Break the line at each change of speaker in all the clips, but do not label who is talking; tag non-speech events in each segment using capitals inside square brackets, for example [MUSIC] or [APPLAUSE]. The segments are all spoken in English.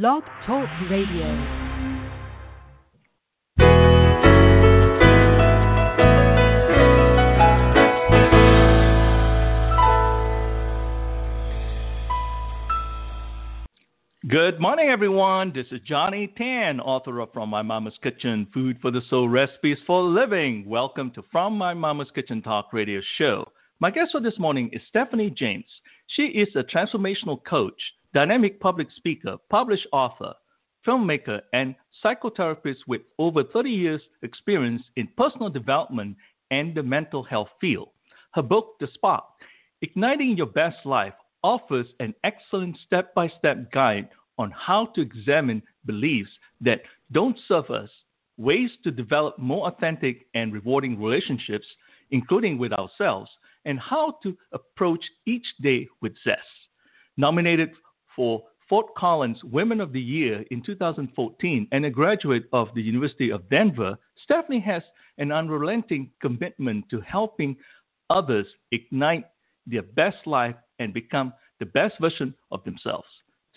Blog Talk Radio.
Good morning, everyone. This is Johnny Tan, author of From My Mama's Kitchen Food for the Soul Recipes for Living. Welcome to From My Mama's Kitchen Talk radio show. My guest for this morning is Stephanie James. She is a transformational coach, dynamic public speaker, published author, filmmaker, and psychotherapist with over 30 years' experience in personal development and the mental health field. Her book, The Spark Igniting Your Best Life, offers an excellent step by step guide on how to examine beliefs that don't serve us, ways to develop more authentic and rewarding relationships, including with ourselves, and how to approach each day with zest. Nominated for Fort Collins Women of the Year in 2014 and a graduate of the University of Denver, Stephanie has an unrelenting commitment to helping others ignite their best life and become the best version of themselves.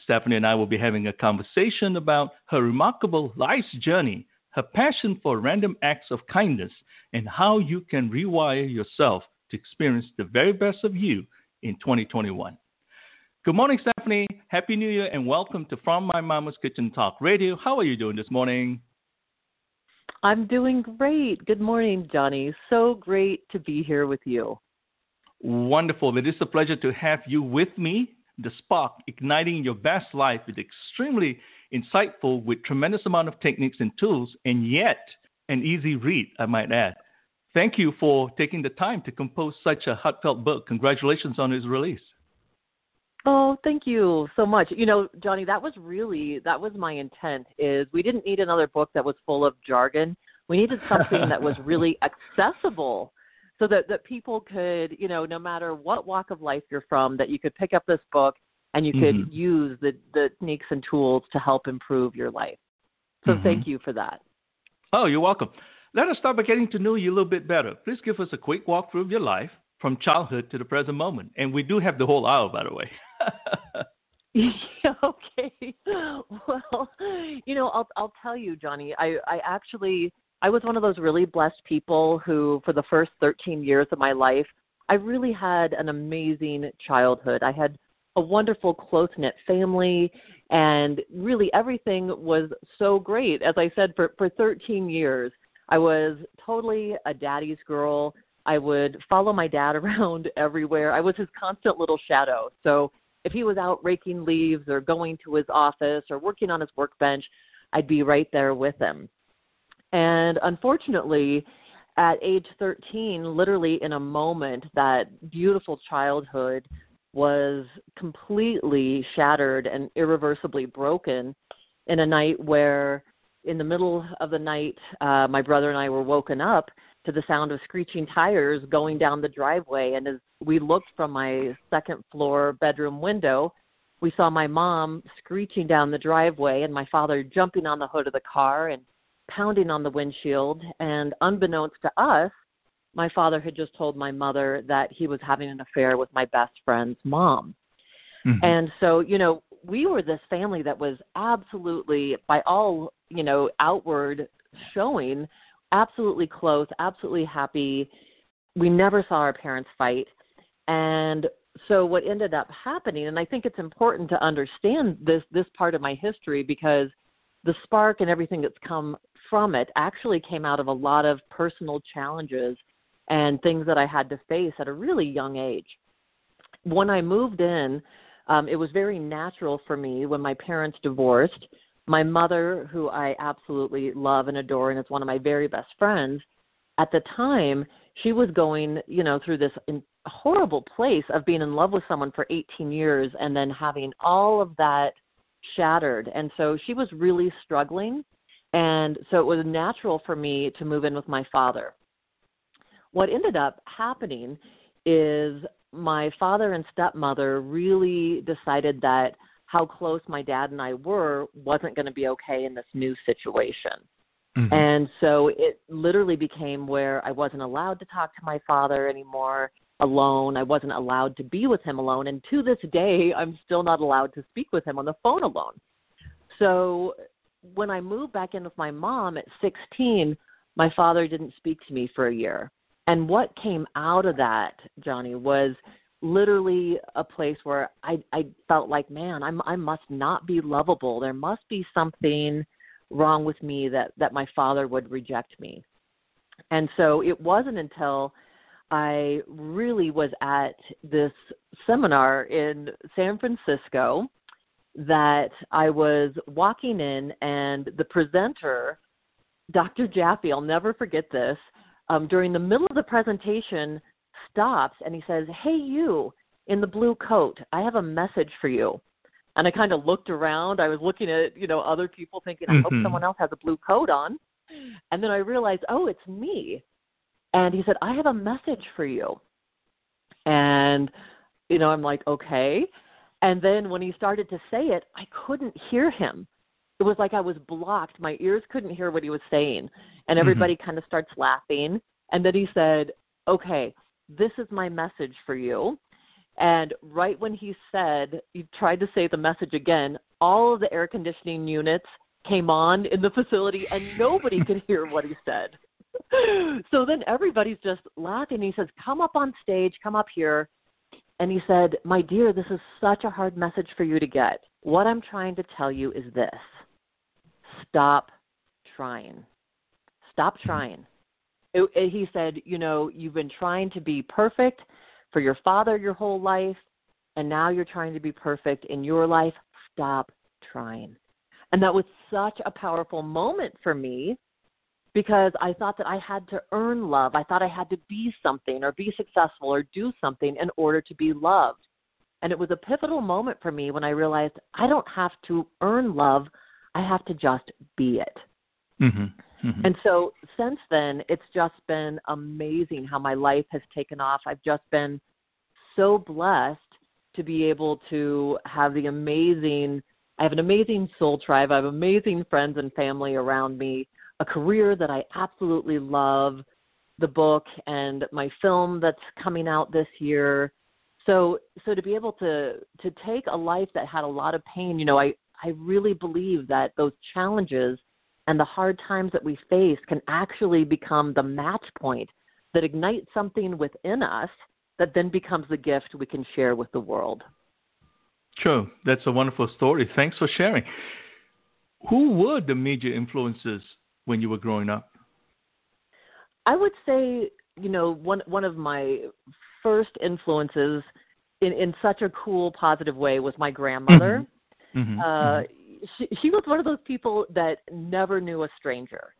Stephanie and I will be having a conversation about her remarkable life's journey, her passion for random acts of kindness, and how you can rewire yourself to experience the very best of you in 2021. Good morning, Stephanie. Happy New Year and welcome to From My Mama's Kitchen Talk Radio. How are you doing this morning?
I'm doing great. Good morning, Johnny. So great to be here with you.
Wonderful. It is a pleasure to have you with me. The Spark, Igniting Your Best Life, is extremely insightful with tremendous amount of techniques and tools, and yet an easy read, I might add. Thank you for taking the time to compose such a heartfelt book. Congratulations on its release.
Oh, thank you so much. You know, Johnny, that was really that was my intent is we didn't need another book that was full of jargon. We needed something that was [LAUGHS] really accessible so that that people could, you know, no matter what walk of life you're from, that you could pick up this book and you could mm-hmm. use the the techniques and tools to help improve your life. So mm-hmm. thank you for that.
Oh, you're welcome. Let us start by getting to know you a little bit better. Please give us a quick walkthrough of your life from childhood to the present moment. And we do have the whole hour, by the way. [LAUGHS]
okay. Well, you know, I'll I'll tell you, Johnny. I I actually I was one of those really blessed people who, for the first 13 years of my life, I really had an amazing childhood. I had a wonderful, close knit family, and really everything was so great. As I said, for, for 13 years, I was totally a daddy's girl. I would follow my dad [LAUGHS] around everywhere. I was his constant little shadow. So if he was out raking leaves or going to his office or working on his workbench, I'd be right there with him. And unfortunately, at age 13, literally in a moment, that beautiful childhood was completely shattered and irreversibly broken in a night where, in the middle of the night, uh, my brother and I were woken up to the sound of screeching tires going down the driveway. And as we looked from my second floor bedroom window, we saw my mom screeching down the driveway and my father jumping on the hood of the car and pounding on the windshield. And unbeknownst to us, my father had just told my mother that he was having an affair with my best friend's mom. Mm-hmm. And so, you know, we were this family that was absolutely, by all, you know, outward showing, absolutely close, absolutely happy. We never saw our parents fight. And so what ended up happening, and I think it's important to understand this this part of my history because the spark and everything that's come from it actually came out of a lot of personal challenges and things that I had to face at a really young age. When I moved in, um, it was very natural for me when my parents divorced my mother, who I absolutely love and adore, and is one of my very best friends, at the time, she was going, you know, through this horrible place of being in love with someone for 18 years and then having all of that shattered. And so she was really struggling. And so it was natural for me to move in with my father. What ended up happening is my father and stepmother really decided that how close my dad and I were wasn't going to be okay in this new situation. Mm-hmm. And so it literally became where I wasn't allowed to talk to my father anymore alone. I wasn't allowed to be with him alone. And to this day, I'm still not allowed to speak with him on the phone alone. So when I moved back in with my mom at 16, my father didn't speak to me for a year. And what came out of that, Johnny, was literally a place where I I felt like, man, I'm I must not be lovable. There must be something wrong with me that that my father would reject me. And so it wasn't until I really was at this seminar in San Francisco that I was walking in, and the presenter, Dr. Jaffe, I'll never forget this, um, during the middle of the presentation, stops and he says, Hey, you in the blue coat, I have a message for you. And I kind of looked around. I was looking at, you know, other people thinking, I mm-hmm. hope someone else has a blue coat on. And then I realized, oh, it's me. And he said, I have a message for you. And, you know, I'm like, okay. And then when he started to say it, I couldn't hear him. It was like I was blocked. My ears couldn't hear what he was saying. And mm-hmm. everybody mm-hmm. kind of starts laughing. And then he said, okay, this is my message for you. And right when he said, he tried to say the message again, all of the air conditioning units came on in the facility and nobody could hear what he said. [LAUGHS] so then everybody's just laughing. He says, Come up on stage, come up here. And he said, My dear, this is such a hard message for you to get. What I'm trying to tell you is this stop trying. Stop trying. It, it, he said, You know, you've been trying to be perfect for your father your whole life, and now you're trying to be perfect in your life. Stop trying. And that was such a powerful moment for me because I thought that I had to earn love. I thought I had to be something or be successful or do something in order to be loved. And it was a pivotal moment for me when I realized I don't have to earn love, I have to just be it. Mm-hmm. Mm-hmm. And so since then, it's just been amazing how my life has taken off. I've just been so blessed to be able to have the amazing I have an amazing soul tribe. I have amazing friends and family around me a career that I absolutely love, the book and my film that's coming out this year. So so to be able to to take a life that had a lot of pain, you know, I I really believe that those challenges and the hard times that we face can actually become the match point that ignites something within us that then becomes the gift we can share with the world.
Sure, that's a wonderful story. Thanks for sharing. Who were the major influences when you were growing up?
I would say, you know, one one of my first influences in in such a cool, positive way was my grandmother. Mm-hmm. Mm-hmm. Uh, mm-hmm. She she was one of those people that never knew a stranger,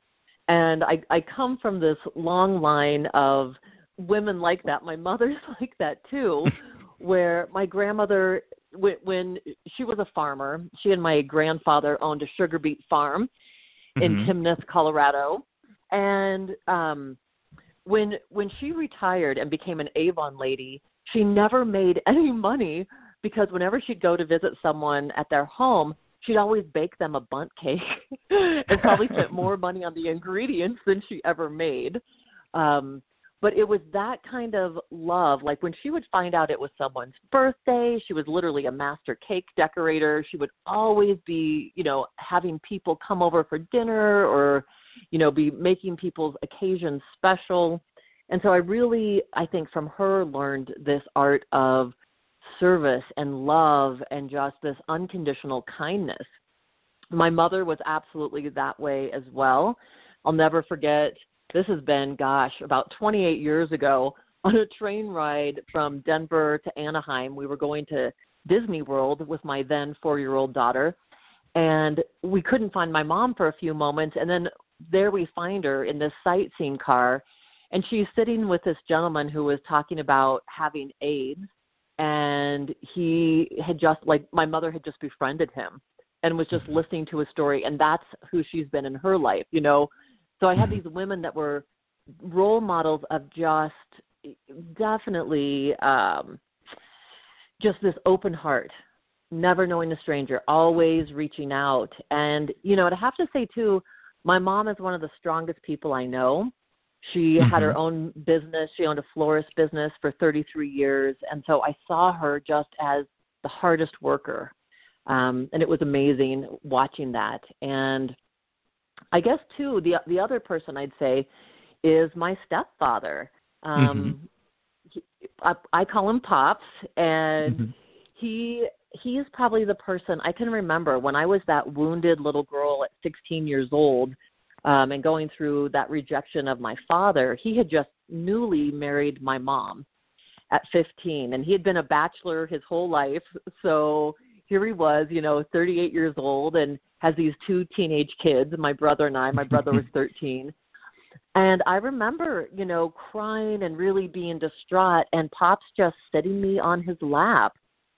and I I come from this long line of women like that. My mother's [LAUGHS] like that too, [LAUGHS] where my grandmother when, when she was a farmer, she and my grandfather owned a sugar beet farm in mm-hmm. Timnath, Colorado. And um when when she retired and became an Avon lady, she never made [LAUGHS] any money because whenever she'd go to visit someone at their home, she'd always bake them a Bundt cake [LAUGHS] and probably spent [LAUGHS] more money on the ingredients than she ever made. Um but it was that kind of love like when she would find out it was someone's birthday she was literally a master cake decorator she would always be you know having people come over for dinner or you know be making people's occasions special and so i really i think from her learned this art of service and love and just this unconditional kindness my mother was absolutely that way as well i'll never forget this has been, gosh, about 28 years ago [LAUGHS] on a train ride from Denver to Anaheim. We were going to Disney World with my then four year old daughter. And we couldn't find my mom for a few moments. And then there we find her in this sightseeing car. And she's sitting with this gentleman who was talking about having AIDS. And he had just, like, my mother had just befriended him and was just mm-hmm. listening to his story. And that's who she's been in her life, you know, so I had mm-hmm. these women that were role models of just definitely um, just this open heart, never knowing a stranger, always reaching out. And, you know, I have to say, too, my mom is one of the strongest people I know. She mm-hmm. had her own business. She owned a florist business for 33 years. And so I saw her just as the hardest worker. Um, and it was amazing watching that. And I guess too, the the other person I'd say is my stepfather. Um, mm-hmm. he, I, I call him Pops, and mm-hmm. he he is probably the person I can remember when I was that wounded little girl at 16 years old um, and going through that rejection of my father. He had just newly married my mom at 15, and he had been a bachelor his whole life. So here he was, you know, 38 years old and has these two teenage kids, my brother and I. My brother was [LAUGHS] 13. And I remember, you know, crying and really being distraught, and Pops just sitting me on his lap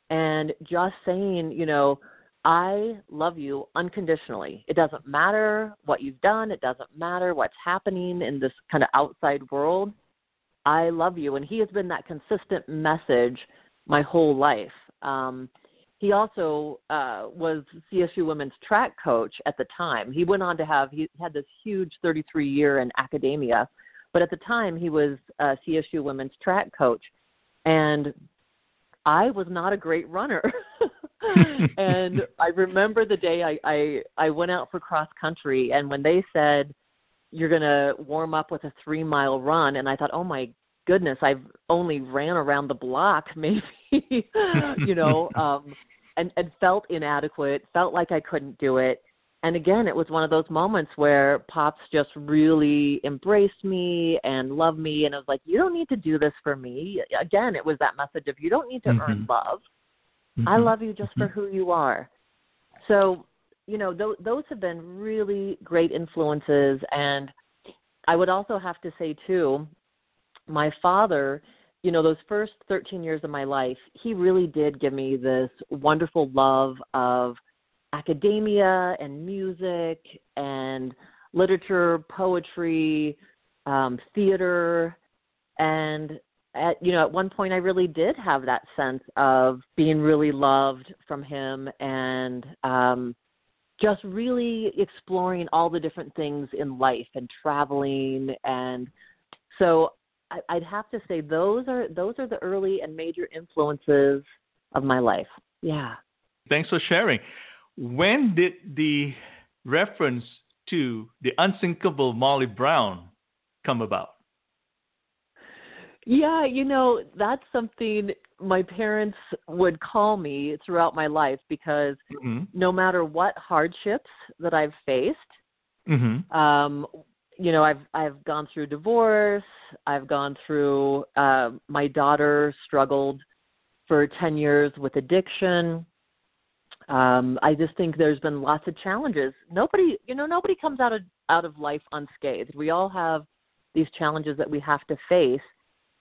and just saying, you know, I love you unconditionally. It doesn't matter what you've done, it doesn't matter what's happening in this kind of outside world. I love you. And he has been that consistent message my whole life. Um, he also uh, was CSU women's track coach at the time. He went on to have he had this huge 33 year in academia, but at the time he was CSU women's track coach, and I was not a great runner. [LAUGHS] [LAUGHS] and I remember the day I, I I went out for cross country, and when they said you're going to warm up with a three mile run, and I thought, oh my goodness, I've only ran around the block, [LAUGHS] maybe, you know, um, and and felt inadequate, felt like I couldn't do it. And again, it was one of those moments where Pops just really embraced me and loved me, and I was like, "You don't need to do this for me." Again, it was that message of you don't need to mm-hmm. earn love. Mm-hmm. I love you just mm-hmm. for who you are. So, you know, th- those have been really great influences, and I would also have to say too, my father you know those first 13 years of my life he really did give me this wonderful love of academia and music and literature poetry um theater and at you know at one point i really did have that sense of being really loved from him and um just really exploring all the different things in life and traveling and so I, I'd have to say those are those are the early and major influences of my life. Yeah.
Thanks for sharing. When did the reference to the unsinkable Molly Brown come about?
Yeah, you know, that's something my parents would call me throughout my life because mm-hmm. no matter what hardships that I've faced, mm-hmm. um, you know i've i've gone through divorce i've gone through uh, my daughter struggled for 10 years with addiction um i just think there's been lots of challenges nobody you know nobody comes out of out of life unscathed we all have these challenges that we have to face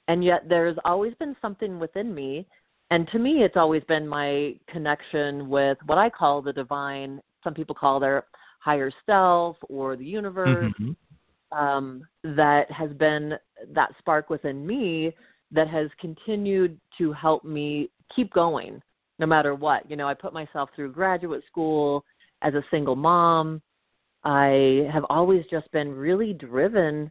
and yet there's always been something within me and to me it's always been my connection with what i call the divine some people call their higher self or the universe mm-hmm um, that has been that spark within me that has continued to help me keep going no matter what. You know, I put myself through graduate school as a single mom. I have always just been really driven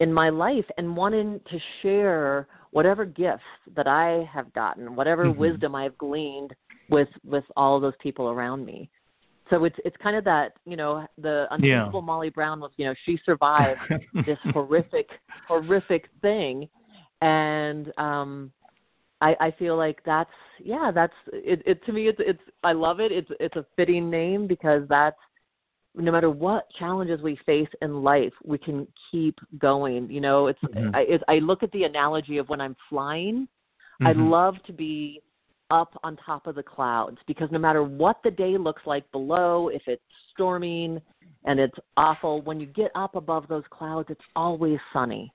in my life and wanting to share whatever gifts that I have gotten, whatever mm-hmm. wisdom I've gleaned with with all those people around me so it's it's kind of that you know the unbelievable yeah. Molly Brown was you know she survived [LAUGHS] this horrific horrific thing, and um, I I feel like that's yeah that's it, it to me it's it's I love it it's it's a fitting name because that's no matter what challenges we face in life we can keep going you know it's mm-hmm. I it, I look at the analogy of when I'm flying mm-hmm. I love to be up on top of the clouds because no matter what the day looks like below, if it's storming and it's awful, when you get up above those clouds, it's always sunny.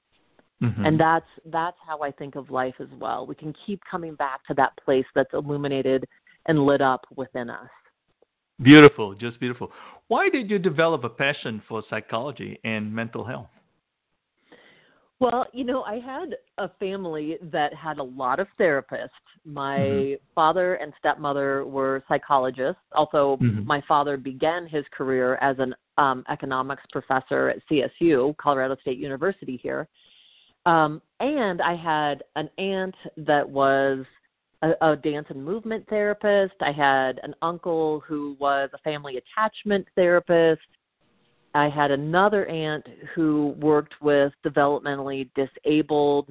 Mm-hmm. And that's that's how I think of life as well. We can keep coming back to that place that's illuminated and lit up within us.
Beautiful, just beautiful. Why did you develop a passion for psychology and mental health?
Well, you know, I had a family that had a lot of therapists. My mm-hmm. father and stepmother were psychologists. Also, mm-hmm. my father began his career as an um, economics professor at CSU, Colorado State University here. Um, and I had an aunt that was a, a dance and movement therapist. I had an uncle who was a family attachment therapist. I had another aunt who worked with developmentally disabled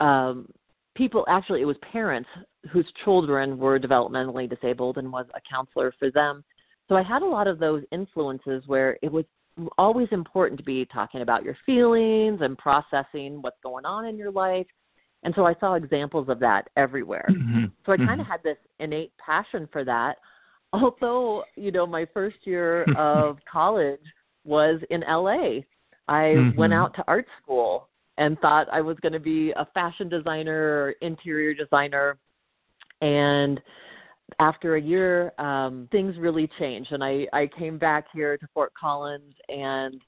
um, people. Actually, it was parents whose children were developmentally disabled and was a counselor for them. So I had a lot of those influences where it was always important to be talking about your feelings and processing what's going on in your life. And so I saw examples of that everywhere. Mm-hmm. So I kind of mm-hmm. had this innate passion for that. Although, you know, my first year [LAUGHS] of college was in LA. I mm-hmm. went out to art school and thought I was going to be a fashion designer or interior designer. And after a year, um, things really changed, and I, I came back here to Fort Collins. And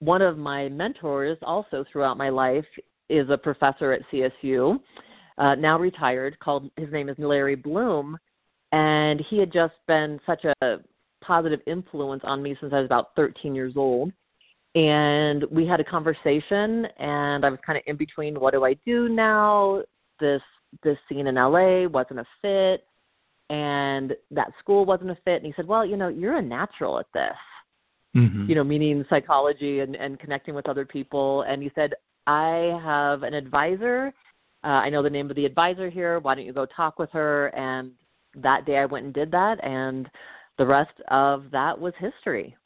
one of my mentors, also throughout my life, is a professor at CSU, uh, now retired. Called his name is Larry Bloom, and he had just been such a positive influence on me since I was about 13 years old. And we had a conversation, and I was kind of in between. What do I do now? This this scene in LA wasn't a fit and that school wasn't a fit and he said well you know you're a natural at this mm-hmm. you know meaning psychology and and connecting with other people and he said i have an advisor uh, i know the name of the advisor here why don't you go talk with her and that day i went and did that and the rest of that was history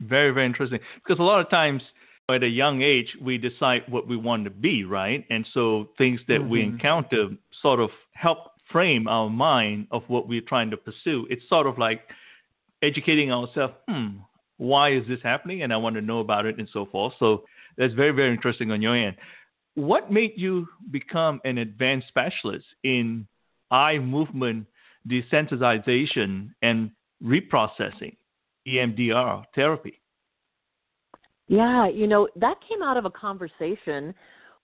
very very interesting because a lot of times at a young age we decide what we want to be right and so things that mm-hmm. we encounter sort of help frame our mind of what we're trying to pursue. It's sort of like educating ourselves, hmm, why is this happening? And I want to know about it and so forth. So that's very, very interesting on your end. What made you become an advanced specialist in eye movement desensitization and reprocessing, EMDR therapy?
Yeah, you know, that came out of a conversation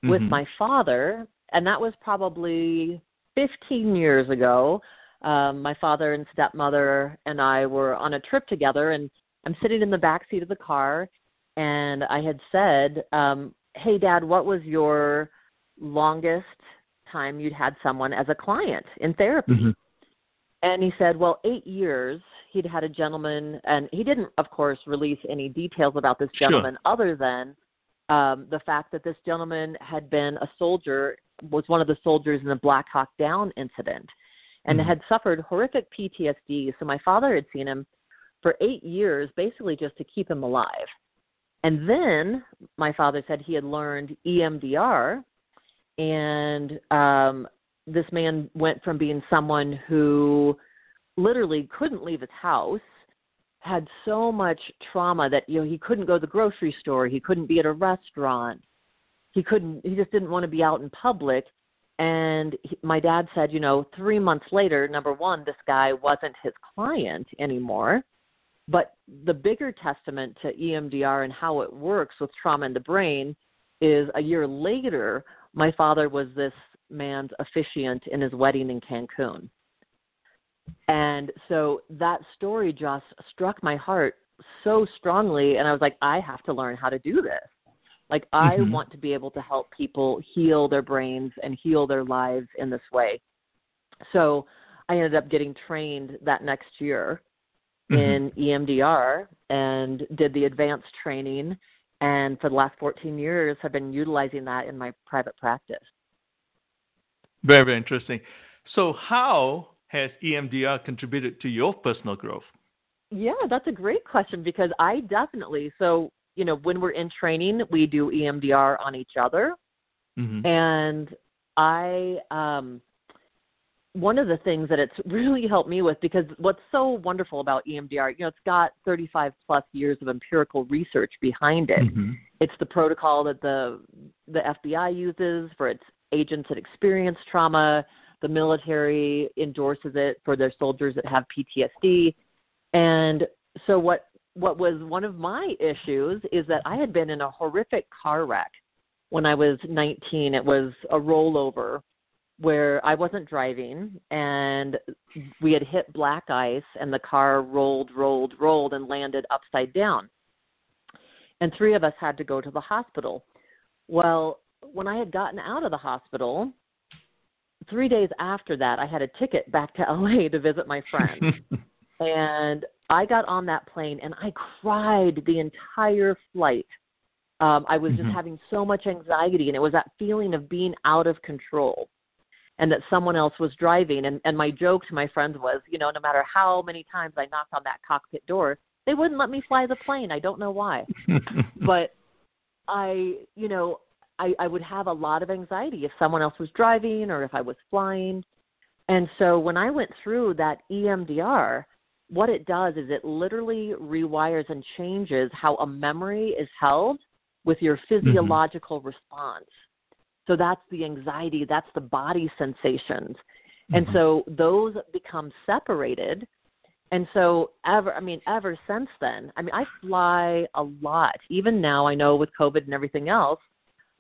with mm-hmm. my father, and that was probably 15 years ago, um, my father and stepmother and I were on a trip together, and I'm sitting in the back seat of the car, and I had said, um, "Hey, Dad, what was your longest time you'd had someone as a client in therapy?" Mm-hmm. And he said, "Well, eight years." He'd had a gentleman, and he didn't, of course, release any details about this gentleman sure. other than um, the fact that this gentleman had been a soldier was one of the soldiers in the Black Hawk Down incident and mm-hmm. had suffered horrific PTSD. So my father had seen him for eight years, basically just to keep him alive. And then my father said he had learned EMDR, and um, this man went from being someone who literally couldn't leave his house, had so much trauma that you know he couldn't go to the grocery store, he couldn't be at a restaurant, he couldn't he just didn't want to be out in public. And he, my dad said you know 3 months later number 1 this guy wasn't his client anymore but the bigger testament to EMDR and how it works with trauma in the brain is a year later my father was this man's officiant in his wedding in Cancun and so that story just struck my heart so strongly and I was like I have to learn how to do this like I mm-hmm. want to be able to help people heal their brains and heal their lives in this way. So I ended up getting trained that next year mm-hmm. in EMDR and did the advanced training and for the last 14 years have been utilizing that in my private practice.
Very, very interesting. So how has EMDR contributed to your personal growth?
Yeah, that's a great question because I definitely so you know, when we're in training, we do EMDR on each other. Mm-hmm. And I, um, one of the things that it's [LAUGHS] really helped me with, because what's so wonderful about EMDR, you know, it's got 35 plus years of empirical research behind it. Mm-hmm. It's the protocol that the the FBI uses for its agents that experience trauma. The military endorses it for their soldiers that have PTSD. And so what what was one of my issues is that I had been in a horrific car wreck when I was 19. It was a rollover where I wasn't driving and we had hit black ice and the car rolled, rolled, rolled and landed upside down. And three of us had to go to the hospital. Well, when I had gotten out of the hospital, three days after that, I had a ticket back to [LAUGHS] LA to visit my friend. [LAUGHS] and I got on that plane and I cried the entire flight. Um, I was mm-hmm. just having so much anxiety, and it was that feeling of being out of control and that someone else was driving. And, and my joke to my friends was, you know, no matter how many times I knocked on that cockpit door, they wouldn't let me fly the plane. I don't know why. [LAUGHS] but I, you know, I, I would have a lot of anxiety if someone else was driving or if I was flying. And so when I went through that EMDR, what it does is it literally rewires and changes how a memory is held with your mm-hmm. physiological mm-hmm. response. So that's the anxiety, that's the body sensations. Mm-hmm. And so those become separated. And so ever I mean ever since then, I mean I fly a lot. Even now I know with COVID and everything else,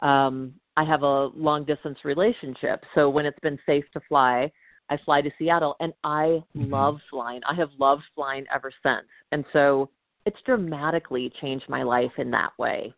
um I have a long distance relationship. So when it's been safe to fly, I fly to Seattle and I mm-hmm. love flying. I have loved flying ever since. And so it's dramatically changed my life in that way.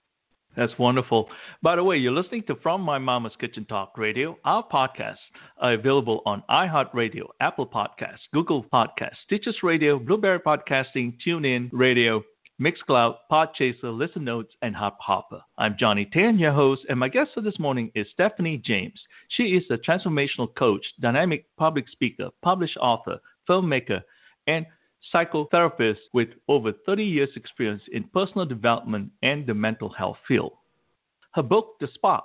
That's wonderful. By the way, you're listening to From My Mama's Kitchen Talk Radio. Our podcasts are available on iHeartRadio, Apple Podcasts, Google Podcasts, Stitcher Radio, Blubrry Podcasting, TuneIn Radio, Mixcloud, Podchaser, Listen Notes, and Hop Hopper. I'm Johnny Tan, your host, and my guest for this morning is Stephanie James. She is a transformational coach, dynamic public speaker, published author, filmmaker, and psychotherapist with over 30 years' experience in personal development and the mental health field. Her book, The Spark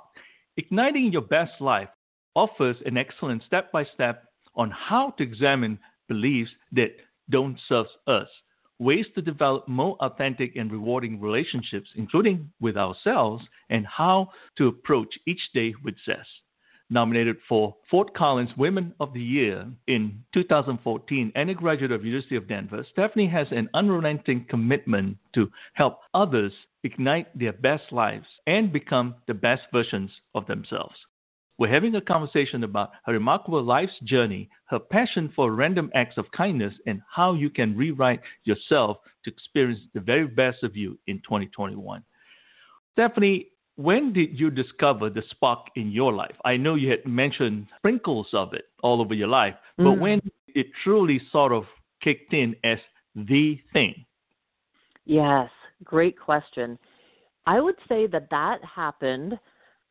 Igniting Your Best Life, offers an excellent step by step on how to examine beliefs that don't serve us, ways to develop more authentic and rewarding relationships, including with ourselves, and how to approach each day with zest nominated for Fort Collins Women of the Year in 2014 and a graduate of University of Denver, Stephanie has an unrelenting commitment to help others ignite their best lives and become the best versions of themselves. We're having a conversation about her remarkable life's journey, her passion for random acts of kindness, and how you can rewrite yourself to experience the very best of you in 2021. Stephanie when did you discover the spark in your life? I know you had mentioned sprinkles of it all over your life, but mm. when it truly sort of kicked in as the thing?
Yes, great question. I would say that that happened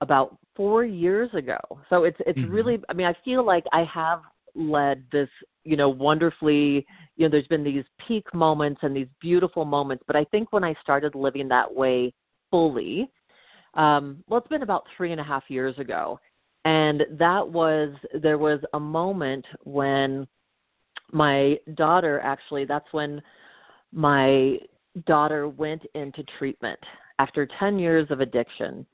about four years ago. So it's it's mm-hmm. really. I mean, I feel like I have led this, you know, wonderfully. You know, there's been these peak moments and these beautiful moments, but I think when I started living that way fully, um, well, it's been about three and a half years ago. And that was, there was a moment when my daughter actually, that's when my daughter went into treatment after 10 years of addiction.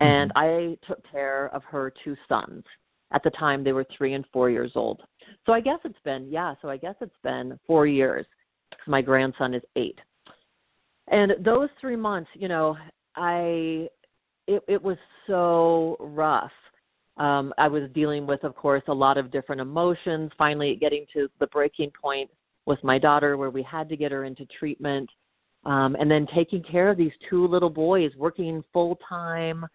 And mm-hmm. I took care of her two sons. At the time, they were three and four years old. So I guess it's been, yeah, so I guess it's been four years. My grandson is eight. And those three months, you know, I it, it was so rough. Um, I was dealing with, of course, a lot of different emotions. Finally, getting to the breaking point with my daughter, where we had to get her into treatment, um, and then taking care of these two little boys, working full time,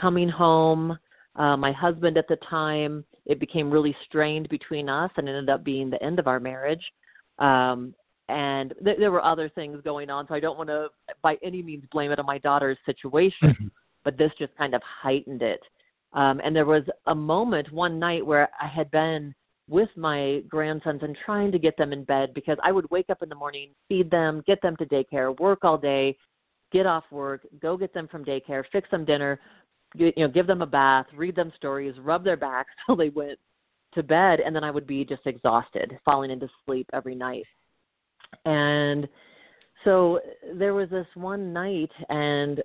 coming home. Uh, my husband at the time, it became really strained between us, and ended up being the end of our marriage. Um, and th- there were other things going on, so I don't want to, by any means, blame it on my daughter's situation but this just kind of heightened it. Um, and there was a moment one night where I had been with my grandsons and trying to get them in bed because I would wake up in the morning, feed them, get them to daycare, work all day, get off work, go get them from daycare, fix them dinner, you know, give them a bath, read them stories, rub their backs [LAUGHS] till they went to bed, and then I would be just exhausted, falling into sleep every night. And so there was this one night, and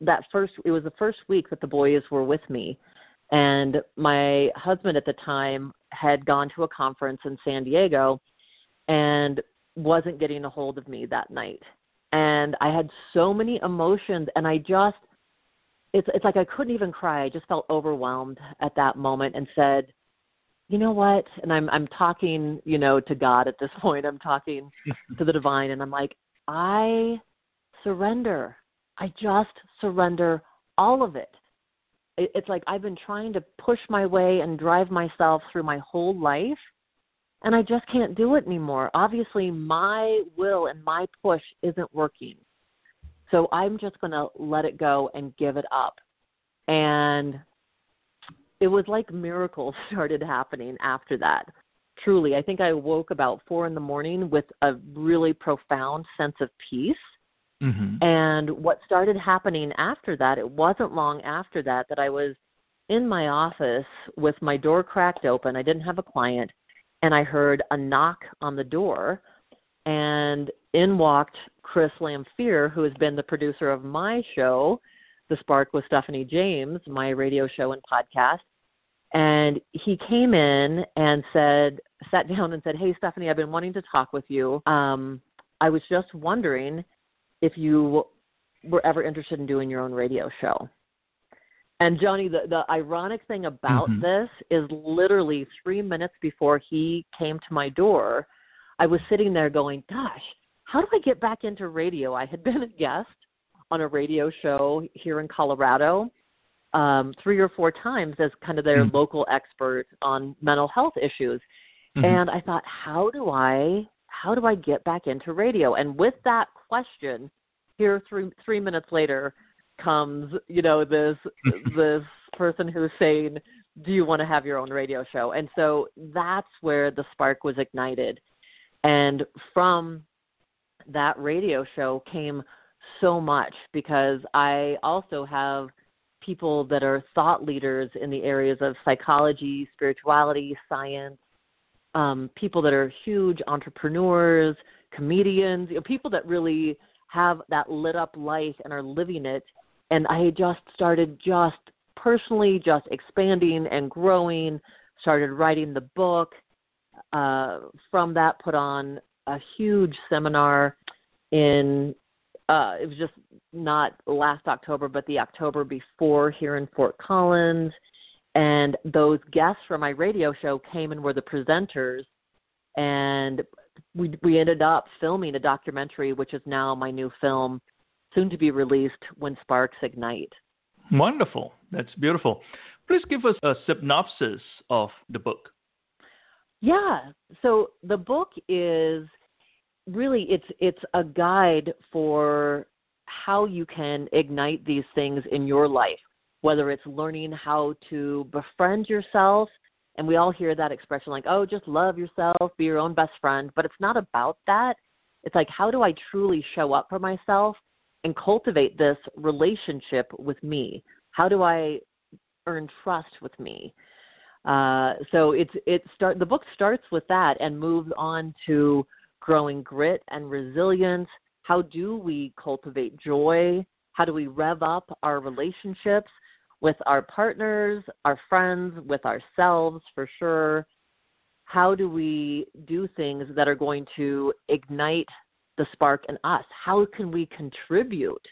that first it was the first week that the boys were with me. And my husband at the time had gone to a conference in San Diego and wasn't getting a hold of me that night. And I had so many emotions and I just it's it's like I couldn't even cry. I just felt overwhelmed at that moment and said you know what? And I'm I'm talking you know to God at this [LAUGHS] point. I'm talking to the divine and I'm like I surrender I just surrender all of it. it's like I've been trying to push my way and drive myself through my whole life and I just can't do it anymore. Obviously, my will and my push isn't working. So I'm just going to let it go and give it up. And it was like miracles [LAUGHS] started happening after that. Truly, I think I woke about four in the morning with a really profound sense of peace. Mm-hmm. And what started happening after that, it wasn't long after that that I was in my office with my door cracked open. I didn't have a client and I heard a knock on the door, and in walked Chris Lamphere, who has been the producer of my show, The Spark with Stephanie James, my radio show and podcast. And he came in and said, sat down and said, Hey, Stephanie, I've been wanting to talk with you. Um, I was just wondering if you were ever interested in doing your own radio show. And Johnny, the, the ironic thing about mm-hmm. this is literally three minutes before he came to my door, I was sitting there going, Gosh, how do I get back into radio? I had [LAUGHS] been a guest on a radio show here in Colorado um, three or four times as kind of their mm-hmm. local expert on mental health issues. Mm-hmm. And I thought, how do I how do I get back into radio? And with that question, here three three minutes later, comes, you know, this [LAUGHS] this person who's saying, "Do you want to have your own radio show?" And so that's where the spark was ignited. And from that radio show came so much because I also have people that are thought leaders in the areas of psychology, spirituality, science, um, people that are huge entrepreneurs, comedians, you know, people that really have that lit up life and are living it and I just started just personally just expanding and growing. Started writing the book. Uh, from that, put on a huge seminar in. Uh, it was just not last October, but the October before here in Fort Collins. And those guests from my radio show came and were the presenters. And we we ended up filming a documentary, which is now my new film soon to be released when sparks ignite.
Wonderful. That's beautiful. Please give us a synopsis of the book.
Yeah. So the book is really it's it's a guide for how you can ignite these things in your life, whether it's learning how to befriend yourself and we all hear that expression like, "Oh, just love yourself, be your own best friend," but it's not about that. It's like how do I truly show up for myself and cultivate this relationship with me? How do I earn trust with me? Uh, so it's it start the book starts with that and moves on to growing grit and resilience. How do we cultivate joy? How do we rev up our relationships with our partners, our friends, with ourselves for sure? How do we do things that are going to ignite the spark in us? How can we contribute?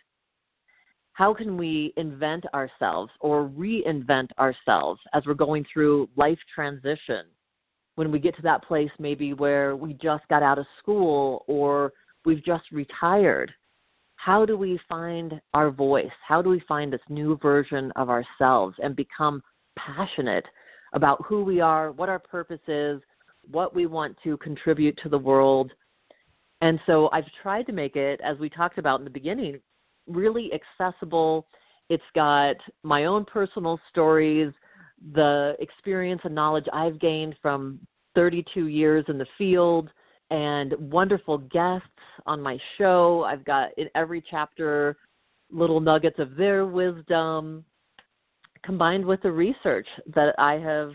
How can we invent ourselves or reinvent ourselves as we're going through life transition? When we get to that place, maybe where we just got out of school or we've just retired, how do we find our voice? How do we find this new version of ourselves and become passionate about who we are, what our purpose is, what we want to contribute to the world, and so I've tried to make it, as we talked about in the beginning, really accessible. It's got my own personal stories, the experience and knowledge I've gained from 32 years in the field, and wonderful guests on my show. I've got in every chapter little nuggets of their wisdom combined with the research that I have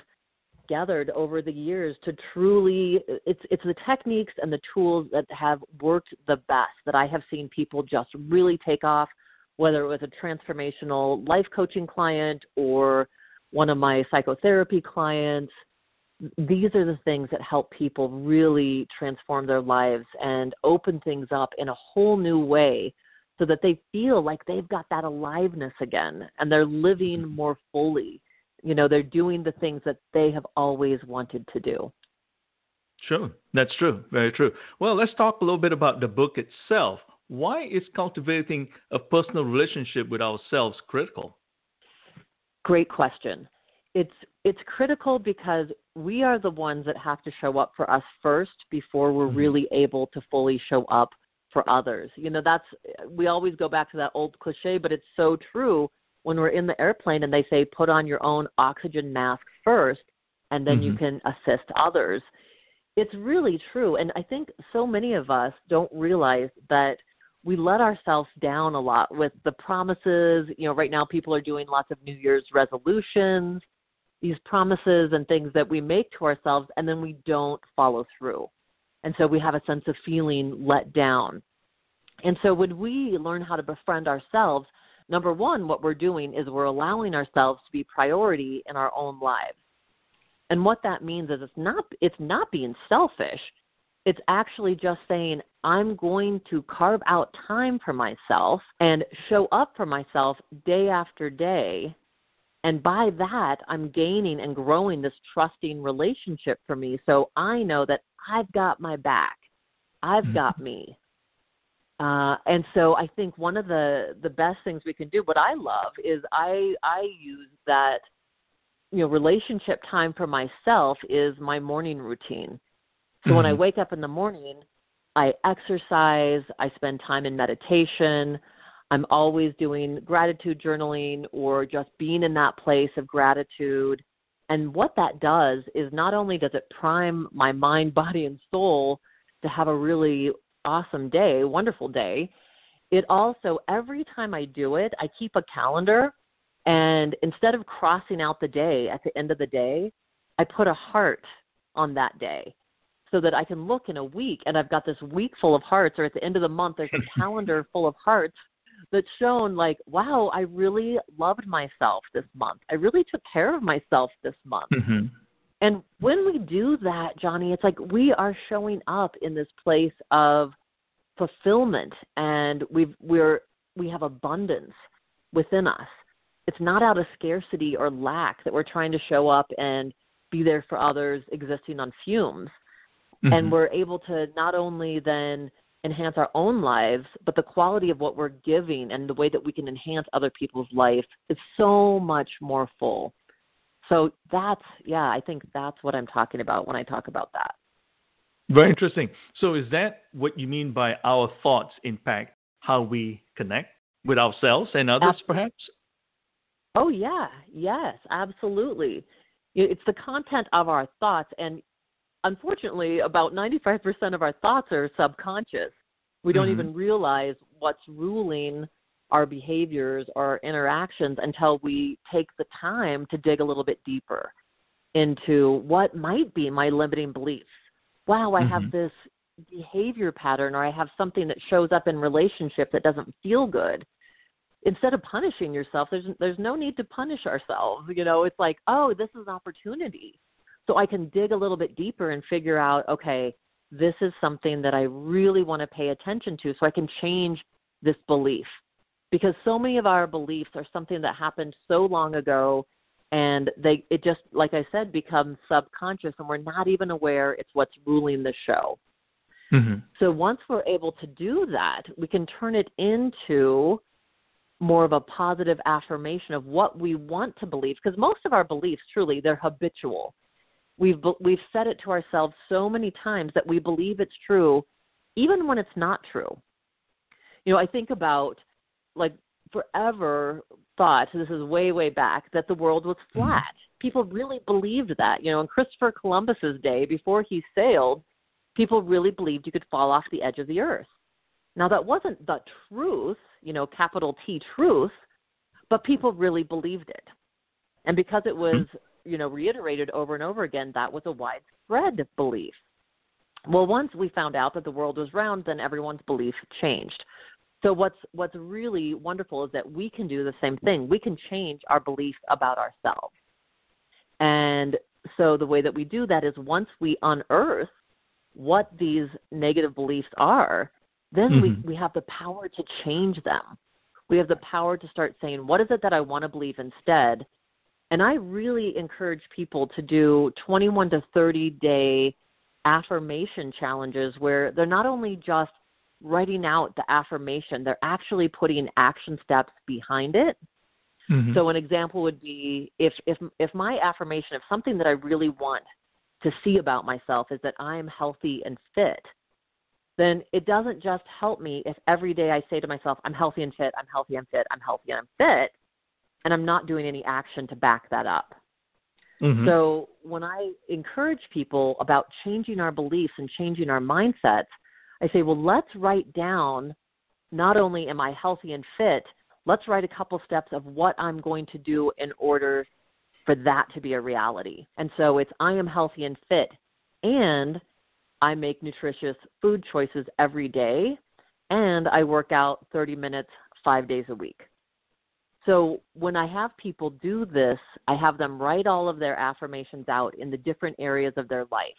gathered over the years to truly it's it's the techniques and the tools that have worked the best that I have seen people just really take off whether it was a transformational life coaching client or one of my psychotherapy clients these are the things that help people really transform their lives and open things up in a whole new way so that they feel like they've got that aliveness again and they're living mm-hmm. more fully. You know they're doing the things that they have always wanted to do.
Sure that's true. Very true. Well let's talk a little bit about the book itself. Why is cultivating a personal relationship with ourselves critical?
Great question. It's it's critical because we are the ones that have to show up for us first before we're mm-hmm. really able to fully show up for others. You know, that's we always go back to that old cliche, but it's so true when we're in the airplane and they say put on your own oxygen mask first and then mm-hmm. you can assist others. It's really true and I think so many of us don't realize that we let ourselves down a lot with the promises. You know, right now people are doing lots of New Year's resolutions, these promises and things that we make to ourselves, and then we don't follow through. And so we have a sense of feeling let down. And so when we learn how to befriend ourselves, number one, what we're doing is we're allowing ourselves to be priority in our own lives. And what that means is it's not it's not being selfish. It's actually just saying, I'm going to carve out time for myself and show up for myself day after day. And by that, I'm gaining and growing this trusting relationship for me. So I know that I've got my back. I've mm-hmm. got me. Uh, and so I think one of the the best things we can do, what I love, is I I use that you know relationship time for myself is my morning routine. So mm-hmm. when I mm-hmm. wake up in the morning, I exercise, I spend time in meditation. I'm always doing gratitude journaling or just being in that place of gratitude. And what that does is not only does it prime my mind, [LAUGHS] body, and soul to have a really awesome day, wonderful day, it also, every time I do it, I keep a calendar. And instead of crossing out the day at the end of the day, I put a heart on that day so that I can look in a week and I've got this week full of hearts, or at the end of the month, there's a [LAUGHS] calendar full of hearts that's shown like, wow, I really loved myself this month. I really took care of myself this month. Mm-hmm. And when we do that, Johnny, it's like we are showing up in this place of fulfillment and we've we're we have abundance within us. It's not out of scarcity or lack that we're trying to show up and be there for others existing on fumes mm-hmm. and we're able to not only then enhance our own lives, but the quality of what we're giving and the way that we can enhance other people's life is so much more full. So that's yeah, I think that's what I'm talking about when I talk about that.
Very interesting. So is that what you mean by our thoughts impact how we connect with ourselves and others absolutely. perhaps?
Oh yeah, yes, absolutely. It's the content of our thoughts and unfortunately, about 95% of our thoughts are subconscious. We don't mm-hmm. even realize what's ruling our behaviors or interactions until we take the time to dig a little bit deeper into what might be my limiting beliefs. Wow, I mm-hmm. have this behavior pattern or I have something that shows up in relationship that doesn't feel good. Instead of punishing yourself, there's there's no need to punish ourselves. You know, it's like, oh, this is an opportunity so I can dig a little bit deeper and figure out, okay, this is something that I really want to pay attention to so I can change this belief. Because so many of our beliefs are something that happened so long ago and they it just like I said becomes subconscious and we're not even aware it's what's ruling the show. Mm-hmm. So once we're able to do that, we can turn it into more of a positive affirmation of what we want to believe because most of our beliefs truly they're habitual We've we've said it to ourselves so many times that we believe it's true, even when it's not true. You know, I think about like forever thought this is way way back that the world was mm-hmm. flat. People really believed that. You know, in Christopher Columbus's day, before he sailed, people really believed you could fall off the edge of the earth. Now that wasn't the truth, you know, capital T truth, but people really believed it. And because it was mm-hmm you know reiterated over and over again that was a widespread belief. Well once we found out that the world was round then everyone's belief changed. So what's what's really wonderful is that we can do the same thing. We can change our belief about ourselves. And so the way that we do that is once we unearth what these negative beliefs are then mm-hmm. we, we have the power to change them. We have the power to start saying what is it that i want to believe instead and I really encourage people to do 21 to 30 day affirmation challenges where they're not only just writing out the affirmation, they're actually putting action steps behind it. Mm-hmm. So an example would be if if if my affirmation, if something that I really want to see about myself is that I am healthy and fit, then it doesn't just help me if every day I say to myself, I'm healthy and fit, I'm healthy and fit, I'm healthy and I'm fit, and I'm not doing any action to back that up. Mm-hmm. So when I encourage people about changing our beliefs and changing our mindsets, I say, well, let's write down not only am I healthy and fit, let's write a couple steps of what I'm going to do in order for that to be a reality. And so it's I am healthy and fit and I make nutritious food choices every day and I work out 30 minutes 5 days a week. So when I have people do this, I have them write all of their affirmations out in the different areas of their life.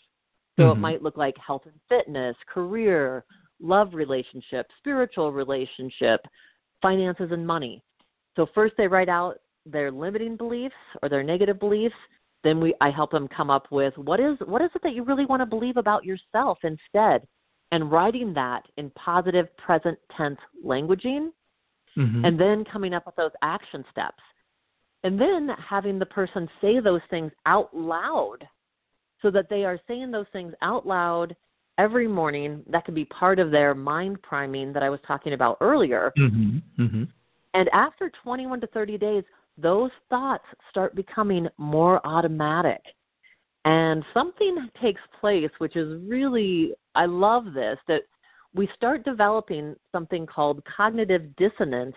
So mm-hmm. it might look like health and fitness, career, love relationship, spiritual relationship, finances and money. So first they write out their limiting beliefs or their negative beliefs. Then we I help them come up with what is what is it that you really want to believe about yourself instead, and writing that in positive present tense languaging, mm-hmm. and then coming up with those action steps, and then having the person say those things out loud, so that they are saying those things out loud every morning that can be part of their mind priming that I was talking about earlier. Mm-hmm. Mm-hmm. And after 21 to 30 days, those thoughts start becoming more automatic. And something takes place, which is really, I love this, that we start developing something called cognitive dissonance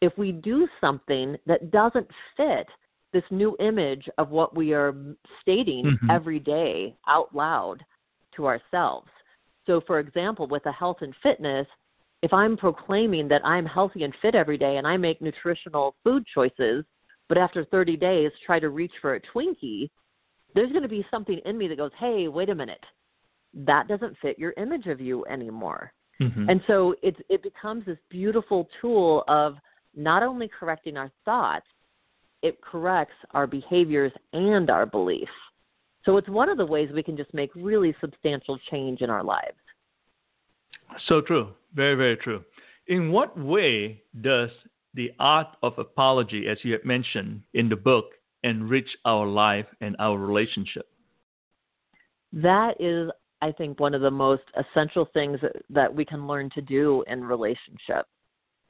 if we do something that doesn't fit this new image of what we are stating mm-hmm. every day out loud to ourselves. So, for example, with a health and fitness, if I'm proclaiming that I'm healthy and fit every day and I make nutritional food choices, but after 30 days try to reach for a Twinkie, there's going to be something in me that goes, hey, wait a minute. That doesn't fit your image of you anymore. Mm-hmm. And so it, it becomes this beautiful tool of not only correcting our thoughts, it corrects our behaviors and our beliefs. So it's one of the ways we can just make really substantial change in our lives.
So true. Very, very true. In what way does the art of apology, as you have mentioned in the book, enrich our life and our relationship?
That is, I think, one of the most essential things that, that we can learn to do in relationship.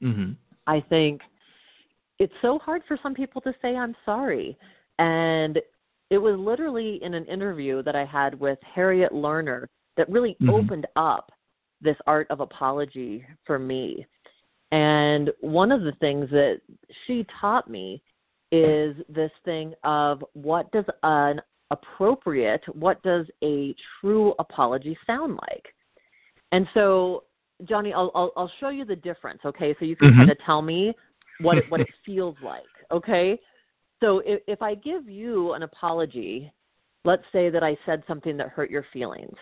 Mm-hmm. I think it's so hard for some people to say, I'm sorry. And it was literally in an interview that I had with Harriet Lerner that really mm-hmm. opened up this art of apology for me. And one of the things that she taught me is this thing of what does an appropriate, what does a true apology sound like? And so, Johnny, I'll, I'll, I'll show you the difference, okay? So you can mm-hmm. kind of tell me what it, what it [LAUGHS] feels like, okay? So if, if I give you an apology, let's say that I said something that hurt your feelings,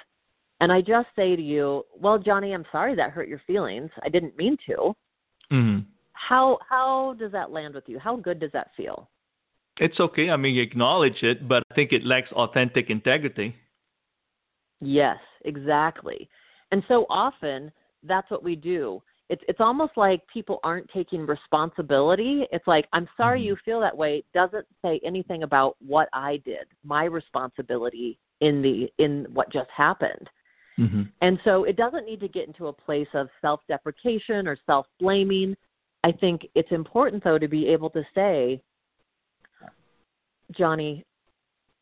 and I just say to you, "Well, Johnny, I'm sorry that hurt your feelings. I didn't mean to." Mm-hmm. How how does that land with you? How good does that feel?
It's okay. I mean, you acknowledge it, but I think it lacks authentic integrity.
Yes, exactly. And so often that's what we do it's it's almost like people aren't taking responsibility. It's like I'm sorry mm-hmm. you feel that way doesn't say anything about what I did, my responsibility in the in what just happened. Mm-hmm. And so it doesn't need to get into a place of self-deprecation or self-blaming. I think it's important though to be able to say Johnny,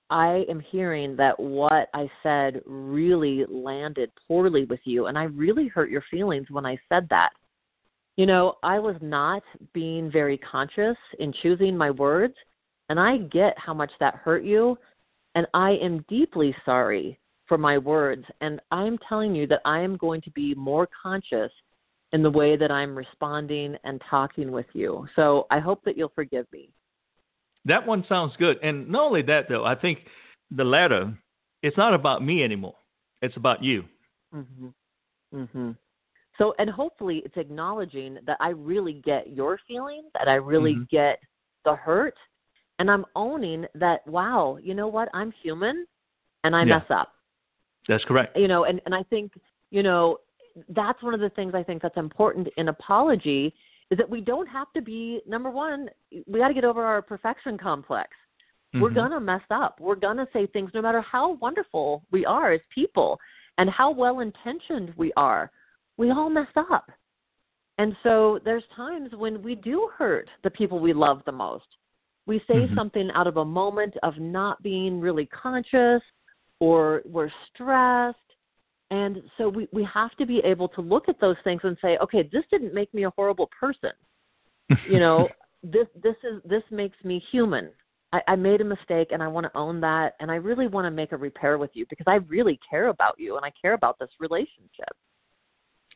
I am hearing that what I said really landed poorly with you, and I really hurt your feelings when I said that. You know, I was not being very conscious in choosing my words, and I get how much that hurt you, and I am deeply sorry for my words, and I'm telling you that I am going to be more conscious in the way that I'm responding and talking with you. So I hope that you'll forgive me.
That one sounds good. And not only that, though, I think the latter, it's not about me anymore. It's about you. Mm-hmm.
Mm-hmm. So, and hopefully it's acknowledging that I really get your feelings, that I really mm-hmm. get the hurt, and I'm owning that, wow, you know what? I'm human and I yeah. mess up.
That's correct.
You know, and, and I think, you know, that's one of the things I think that's important in apology is that we don't have to be number one. We got to get over our perfection complex. Mm-hmm. We're gonna mess up. We're gonna say things no matter how wonderful we are as people and how well intentioned we are. We all mess up. And so there's times when we do hurt the people we love the most. We say mm-hmm. something out of a moment of not being really conscious or we're stressed. And so we, we have to be able to look at those things and say, okay, this didn't make me a horrible person. you know, [LAUGHS] this this is this makes me human. I, I made a mistake and I want to own that and I really want to make a repair with you because I really care about you and I care about this relationship.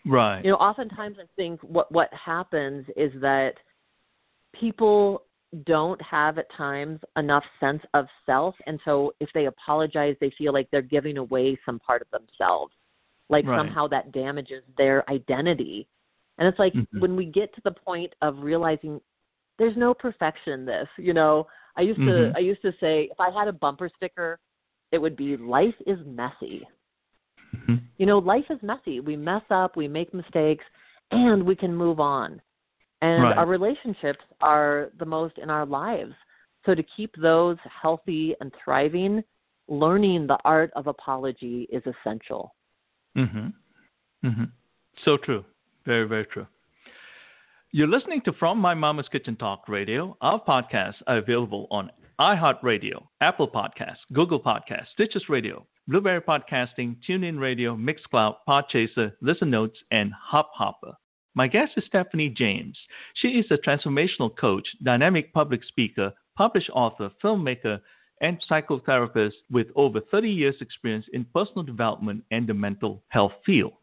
Right.
You know, oftentimes I think what what happens is that people don't have at times enough sense of self and so if they apologize they feel like they're giving away some part of themselves like right. somehow that damages their identity and it's like mm-hmm. when we get to the point of realizing there's no perfection in this you know i used mm-hmm. to i used to say if i had a bumper sticker it would be life is messy mm-hmm. you know life is messy we mess up we make mistakes and we can move on and right. our relationships are the most in our lives. So to keep those healthy and thriving, learning the art of apology is essential.
Mhm. Mhm. So true. Very very true. You're listening to From My Mama's Kitchen Talk Radio. Our podcasts are available on iHeartRadio, Apple Podcasts, Google Podcasts, Stitcher Radio, Blubrry Podcasting, TuneIn Radio, Mixcloud, Podchaser, Listen Notes, and Hubhopper. My guest is Stephanie James. She is a transformational coach, dynamic public speaker, published author, filmmaker, and psychotherapist with over 30 years' experience in personal development and the mental health field.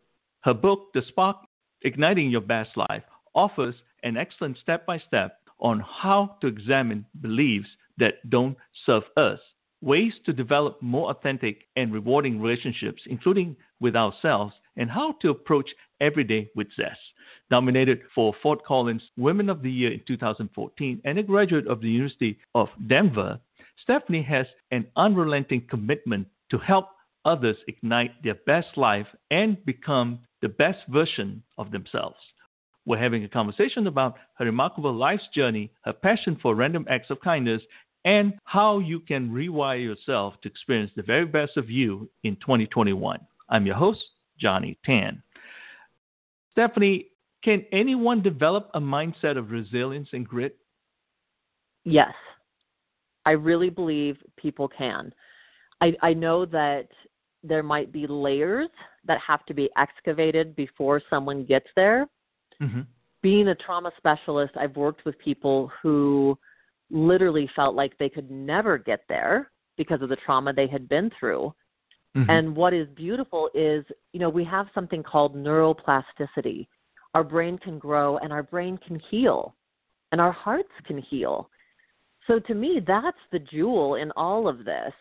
Her book, The Spark Igniting Your Best Life, offers an excellent step by step on how to examine beliefs that don't serve us, ways to develop more authentic and rewarding relationships, including with ourselves, and how to approach every day with zest nominated for Fort Collins Women of the Year in 2014 and a graduate of the University of Denver, Stephanie has an unrelenting commitment to help others ignite their best life and become the best version of themselves. We're having a conversation about her remarkable life's journey, her passion for random acts of kindness, and how you can rewire yourself to experience the very best of you in 2021. I'm your host, Johnny Tan. Stephanie, can anyone develop a mindset of resilience and grit?
Yes. I really believe people can. I, I know that there might be layers that have to be excavated before someone gets there. Mm-hmm. Being a trauma specialist, I've worked with people who literally felt like they could never get there because of the trauma they had been through. Mm-hmm. And what is beautiful is, you know, we have something called neuroplasticity our brain can grow and our brain can heal and our hearts can heal. So to me, that's the jewel in all of this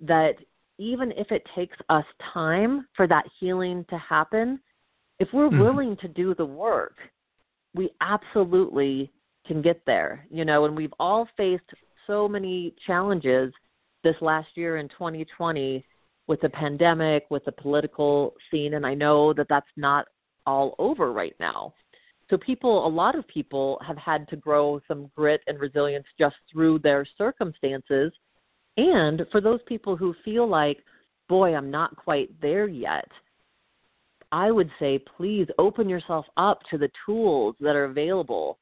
that even if it takes us time for that healing to happen, if we're mm-hmm. willing to do the work, we absolutely can get there. You know, and we've all faced so many challenges this last year in 2020 with the pandemic, with the political scene, and I know that that's not all over right now. So people, a lot of people have had to grow some grit and resilience just through their circumstances. And for those people who feel like, boy, I'm not quite there yet, I would say please open yourself up to the tools that are available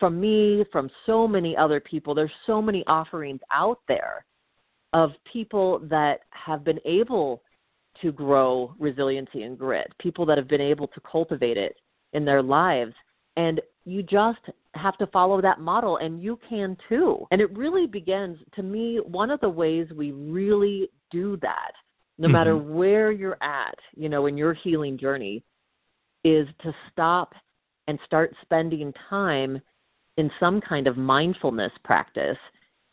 from me, from so many other people. There's so many offerings out there of people that have been able to grow resiliency and grit, people that have been able to cultivate it in their lives. And you just have to follow that model, and you can too. And it really begins, to me, one of the ways we really do that, no mm-hmm. matter where you're at, you know, in your healing journey, is to stop and start spending time in some kind of mindfulness practice.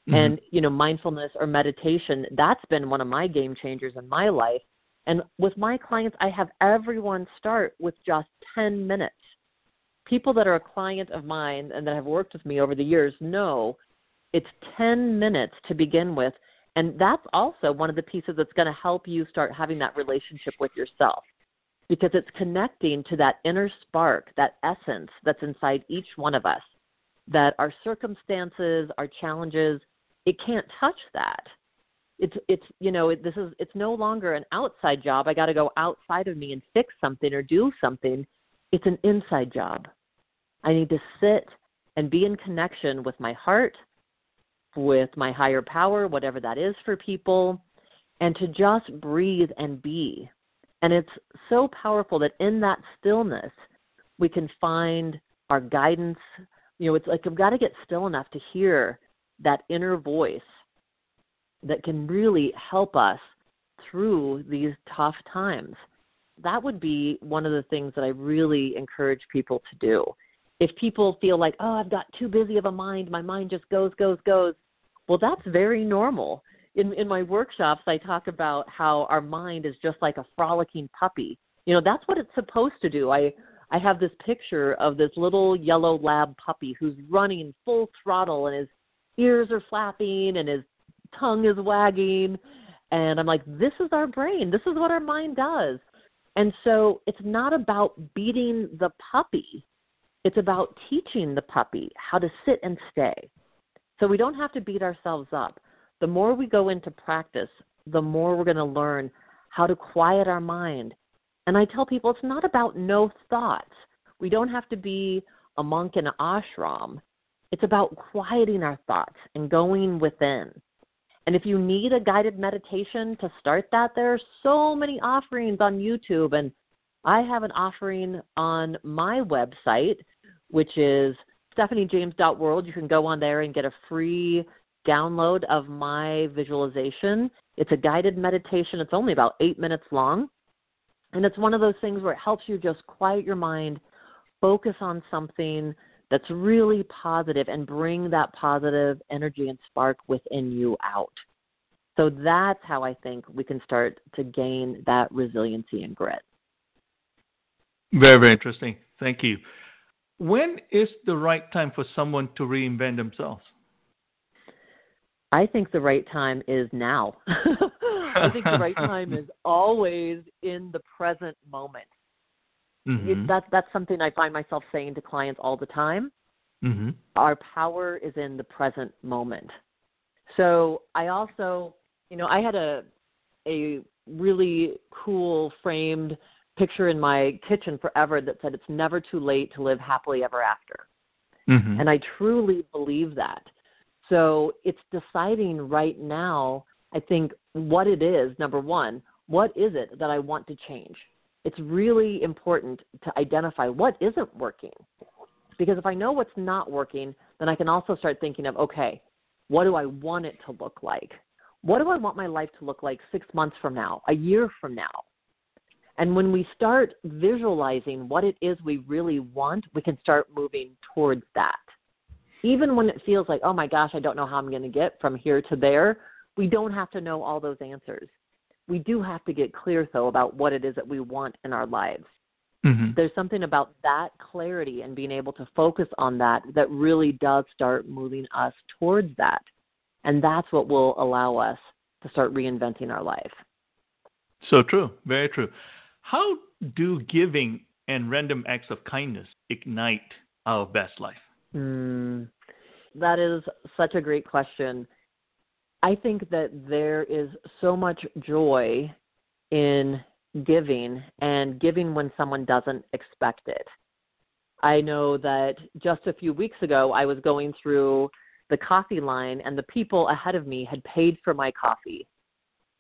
Mm-hmm. And, you know, mindfulness or meditation, that's been one of my game changers in my life and with my clients, I have everyone start with just 10 minutes. People that are a client of mine and that have worked with me over the years know it's 10 minutes to begin with. And that's also one of the pieces that's going to help you start having that relationship with yourself. because it's connecting to that inner spark, that essence that's inside each one of us. That our circumstances, our challenges, it can't touch that. It's it's you know it, this is it's no longer an outside job. I got to go outside of me and fix something or do something. It's an inside job. I need to sit and be in connection with my heart, with my higher power, whatever that is for people, and to just breathe and be. And it's so powerful that in that stillness, we can find our guidance. You know, it's like I've got to get still enough to hear that inner voice that can really help us through these tough times. That would be one of the things that I really encourage people to do if people feel like, oh, I've got too busy of a mind, my mind just goes, goes, goes, well, that's very normal. In in my workshops, I talk about how our mind is just like a frolicking puppy. You know, that's what it's supposed to do. I I have this picture of this little yellow lab puppy who's running full throttle and his ears are flapping and his tongue is wagging and I'm like this is our brain. This is what our mind does. And so it's not about beating the puppy. It's about teaching the puppy how to sit and stay. So we don't have to beat ourselves up. The more we go into practice, the more we're going to learn how to quiet our mind. And I tell people it's not about no thoughts. We don't have to be a monk in an ashram. It's about quieting our thoughts and going within. And if you need a guided meditation to start that, there are so many offerings on YouTube. And I have an offering on my website which is stephaniejames.world. You can go on there and get a free download of my visualization. It's a guided meditation. It's only about eight minutes long. And it's one of those things where it helps you just quiet your mind, focus on something that's really positive, and bring that positive energy and spark within you out. So that's how I think we can start to gain that resiliency and grit.
Very, very interesting. Thank you when is the right time for someone to reinvent themselves?
I think the right time is now. [LAUGHS] I think the right [LAUGHS] time is always in the present moment. Mm-hmm. That, that's something I find myself saying to clients all the time. Mm-hmm. Our power is in the present moment. So I also, you know, I had a a really cool framed picture in my kitchen forever that said it's never too late to live happily ever after. Mm-hmm. And I truly believe that. So it's deciding right now, I think, what it is, number one, what is it that I want to change? It's really important to identify what isn't working. Because if I know what's not working, then I can also start thinking of, okay, what do I want it to look like? What do I want my life to look like six months from now, a year from now? And when we start visualizing what it is we really want, we can start moving towards that. Even when it feels like, oh my gosh, I don't know how I'm going to get from here to there, we don't have to know all those answers. We do have to get clear, though, about what it is that we want in our lives. Mm-hmm. There's something about that clarity and being able to focus on that that really does start moving us towards that. And that's what will allow us to start reinventing our life.
So true, very true. How do giving and random acts of kindness ignite our best life?
Mm, that is such a great question. I think that there is so much joy in giving and giving when someone doesn't expect it. I know that just a few weeks ago, I was going through the coffee line, and the people ahead of me had paid for my coffee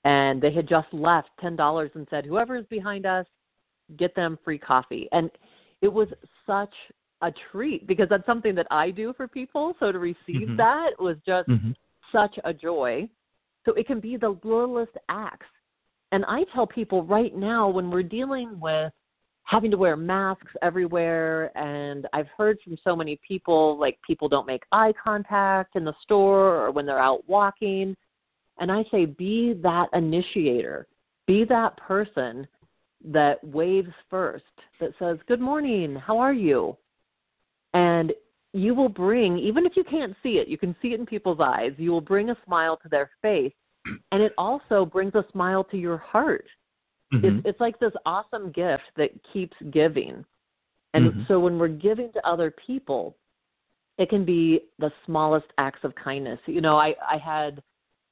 and they had just left ten dollars and said, "Whoever is behind us, get them free coffee." And it was such a treat because that's something that I do for people. So to receive mm-hmm. that was just mm-hmm. Such a joy. So it can be the littlest acts. And I tell people right now when we're dealing with having to wear masks everywhere and I've heard from so many people like people don't make eye contact in the store or when they're out walking and I say, be that initiator, be that person that waves first, that says, Good morning, how are you? And you will bring, even if you can't see it, you can see it in people's eyes, you will bring a smile to their face. And it also brings a smile to your heart mm-hmm. it's, it's like this awesome gift that keeps giving. And mm-hmm. so when we're giving to other people, it can be the smallest acts of kindness. You know, I, I had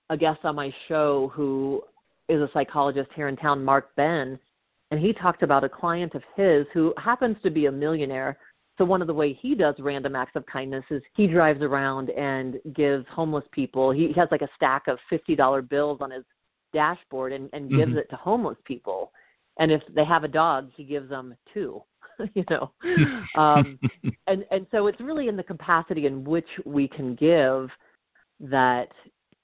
a guest on my show who is a psychologist here in town, Mark Ben, and he talked about a client of his who happens to be a millionaire. So one of the way he does random acts of kindness is he drives around and gives homeless people. He has like a stack of fifty dollar bills on his dashboard and, and gives mm-hmm. it to homeless people. And if they have a dog, he gives them two. [LAUGHS] you know, um, [LAUGHS] and and so it's really in the capacity in which we can give that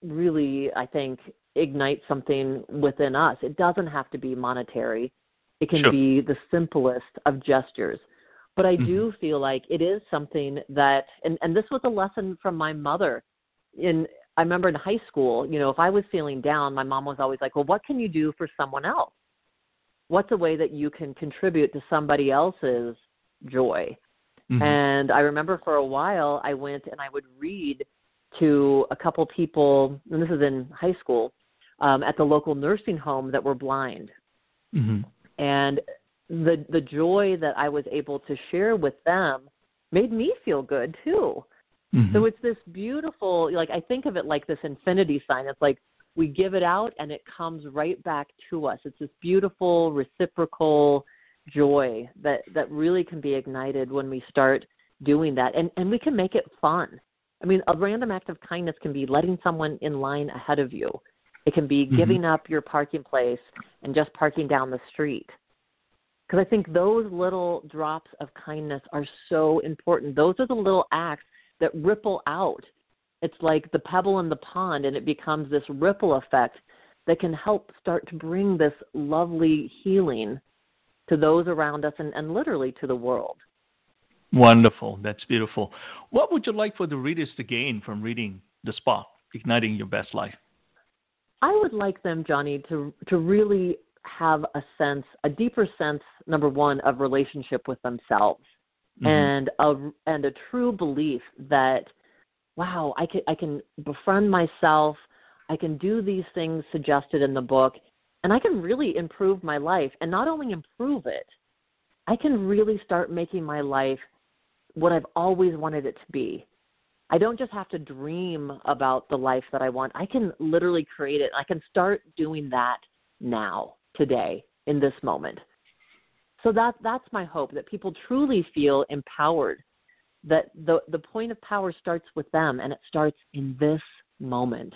really I think ignites something within us. It doesn't have to be monetary. It can
sure.
be the simplest of gestures. But I do mm-hmm. feel like it is something that and, and this was a lesson from my mother in I remember in high school, you know, if I was feeling down, my mom was always like, Well, what can you do for someone else? What's a way that you can contribute to somebody else's joy? Mm-hmm. And I remember for a while I went and I would read to a couple people, and this is in high school, um, at the local nursing home that were blind.
Mm-hmm.
And the the joy that I was able to share with them made me feel good too. Mm-hmm. So it's this beautiful like I think of it like this infinity sign. It's like we give it out and it comes right back to us. It's this beautiful reciprocal joy that that really can be ignited when we start doing that and and we can make it fun. I mean, a random act of kindness can be letting someone in line ahead of you. It can be mm-hmm. giving up your parking place and just parking down the street. Because I think those little drops of kindness are so important. Those are the little acts that ripple out. It's like the pebble in the pond, and it becomes this ripple effect that can help start to bring this lovely healing to those around us and, and literally to the world.
Wonderful. That's beautiful. What would you like for the readers to gain from reading The Spark, Igniting Your Best Life?
I would like them, Johnny, to to really have a sense, a deeper sense, number one, of relationship with themselves, mm-hmm. and a and a true belief that, wow, I can I can befriend myself, I can do these things suggested in the book, and I can really improve my life, and not only improve it, I can really start making my life what I've always wanted it to be. I don't just have to dream about the life that I want. I can literally create it. I can start doing that now, today, in this moment. So that that's my hope that people truly feel empowered. That the the point of power starts with them and it starts in this moment.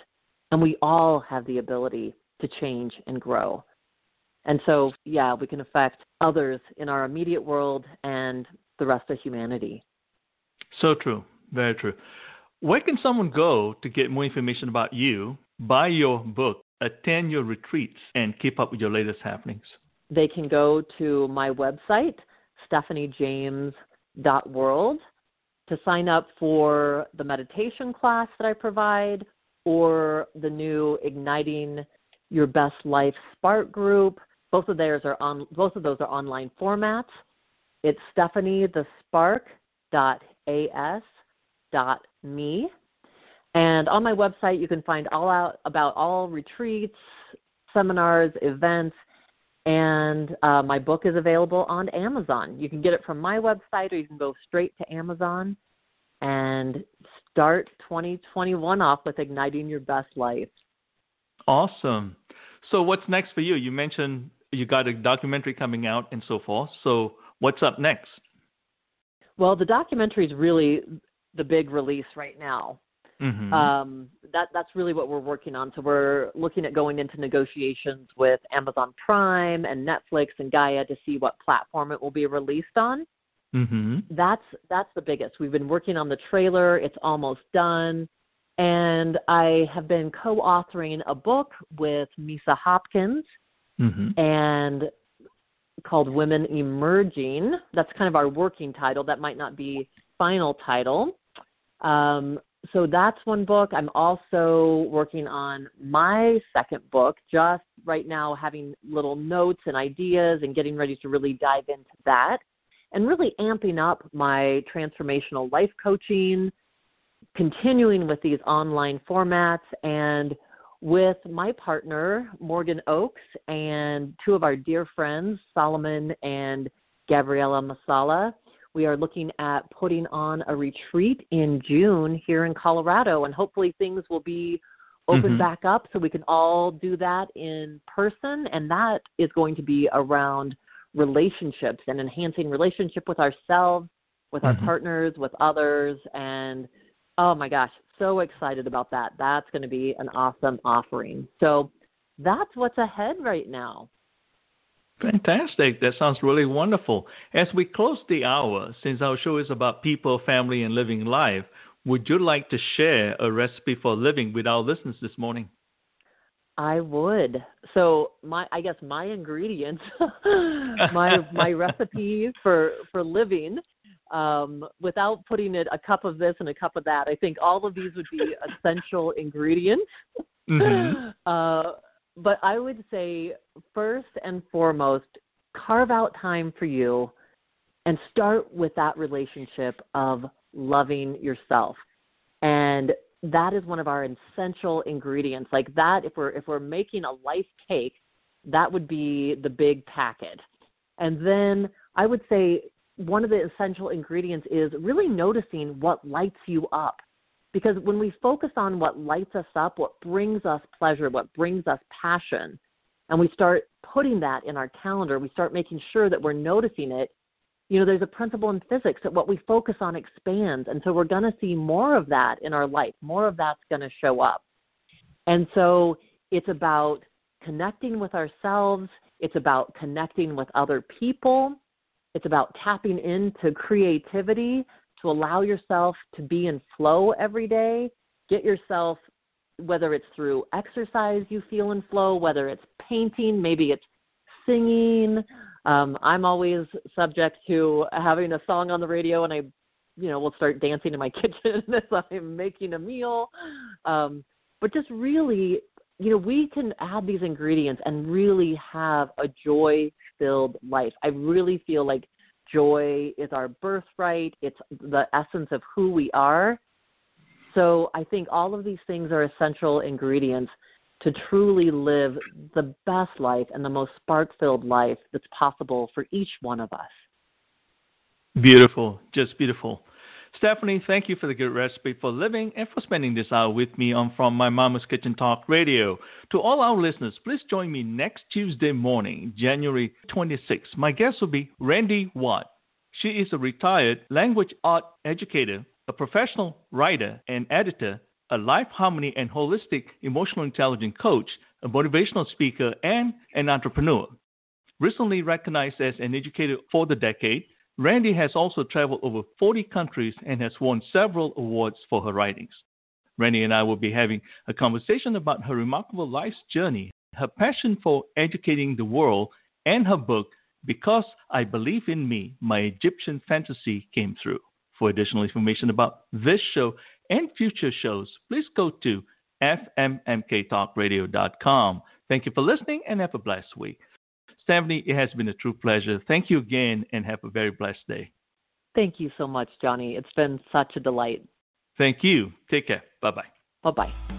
And we all have the ability to change and grow. And so, yeah, we can affect others in our immediate world and the rest of humanity.
So true. Very true. Where can someone go to get more information about you, buy your book, attend your retreats, and keep up with your latest happenings?
They can go to my website, stephaniejames.world, to sign up for the meditation class that I provide or the new Igniting Your Best Life Spark group. Both of theirs are on both of those are online formats. It's Stephanie the Spark dot as.me. And on my website, you can find all out about all retreats, seminars, events, and uh, my book is available on Amazon. You can get it from my website, or you can go straight to Amazon and start 2021 off with igniting your best life.
Awesome. So, what's next for you? You mentioned you got a documentary coming out and so forth. So, what's up next?
Well, the documentary is really the big release right now.
Mm-hmm.
Um, that that's really what we're working on. So we're looking at going into negotiations with Amazon Prime and Netflix and Gaia to see what platform it will be released on.
Mm-hmm.
That's that's the biggest. We've been working on the trailer. It's almost done, and I have been co-authoring a book with Misa Hopkins,
mm-hmm.
and called Women Emerging. That's kind of our working title. That might not be final title. Um, so that's one book. I'm also working on my second book, just right now having little notes and ideas and getting ready to really dive into that and really amping up my transformational life coaching, continuing with these online formats and with my partner, Morgan Oakes, and two of our dear friends, Solomon and Gabriella Masala. We are looking at putting on a retreat in June here in Colorado, and hopefully things will be open mm-hmm. back up so we can all do that in person. And that is going to be around relationships and enhancing relationship with ourselves, with our mm-hmm. partners, with others. And oh my gosh, so excited about that. That's going to be an awesome offering. So that's what's ahead right now.
Fantastic. That sounds really wonderful. As we close the hour, since our show is about people, family, and living life, would you like to share a recipe for living with our listeners this morning?
I would. So my I guess my ingredients, [LAUGHS] my my [LAUGHS] recipe for for living, um, without putting it a cup of this and a cup of that. I think all of these would be [LAUGHS] essential ingredients. Mm-hmm. Uh, but I would say first and foremost, carve out time for you and start with that relationship of loving yourself. And that is one of our essential ingredients. Like that if we're if we're making a life cake, that would be the big packet. And then I would say one of the essential ingredients is really noticing what lights you up. Because when we focus on what lights us up, what brings us pleasure, what brings us passion, and we start putting that in our calendar, we start making sure that we're noticing it. You know, there's a principle in physics that what we focus on expands. And so we're going to see more of that in our life. More of that's going to show up. And so it's about connecting with ourselves, it's about connecting with other people, it's about tapping into creativity to allow yourself to be in flow every day. Get yourself, whether it's through exercise you feel in flow, whether it's painting, maybe it's singing. Um, I'm always subject to having a song on the radio, and I, you know, will start dancing in my [LAUGHS] kitchen as I'm making a meal. Um, but just really, you know, we can add these ingredients and really have a joy filled life. I really feel like joy is our birthright, it's the essence of who we are. So I think all of these things are essential ingredients to truly live the best life and the most spark filled life that's possible for each one of us.
Beautiful, just beautiful. Stephanie, thank you for the good recipe for living and for spending this hour with me on From My Mama's Kitchen Talk Radio. To all our listeners, please join me next Tuesday morning, January 26th. My guest will be Randy Watt. She is a retired language art educator, a professional writer and editor, a life harmony and holistic emotional intelligence coach, a motivational speaker, and an entrepreneur. Recently recognized as an educator for the decade, Randy has also traveled over 40 countries and has won several awards for her writings. Randy and I will be having a conversation about her remarkable life's journey, her passion for educating the world, and her book, Because I Believe in Me, My Egyptian Fantasy Came Through. For additional information about this show and future shows, please go to fmmktalkradio.com. Thank you for listening and have a blessed week. Stephanie, it has been a true pleasure. Thank you again and have a very blessed day.
Thank you so much, Johnny. It's been such a delight.
Thank you. Take care. Bye bye.
Bye bye.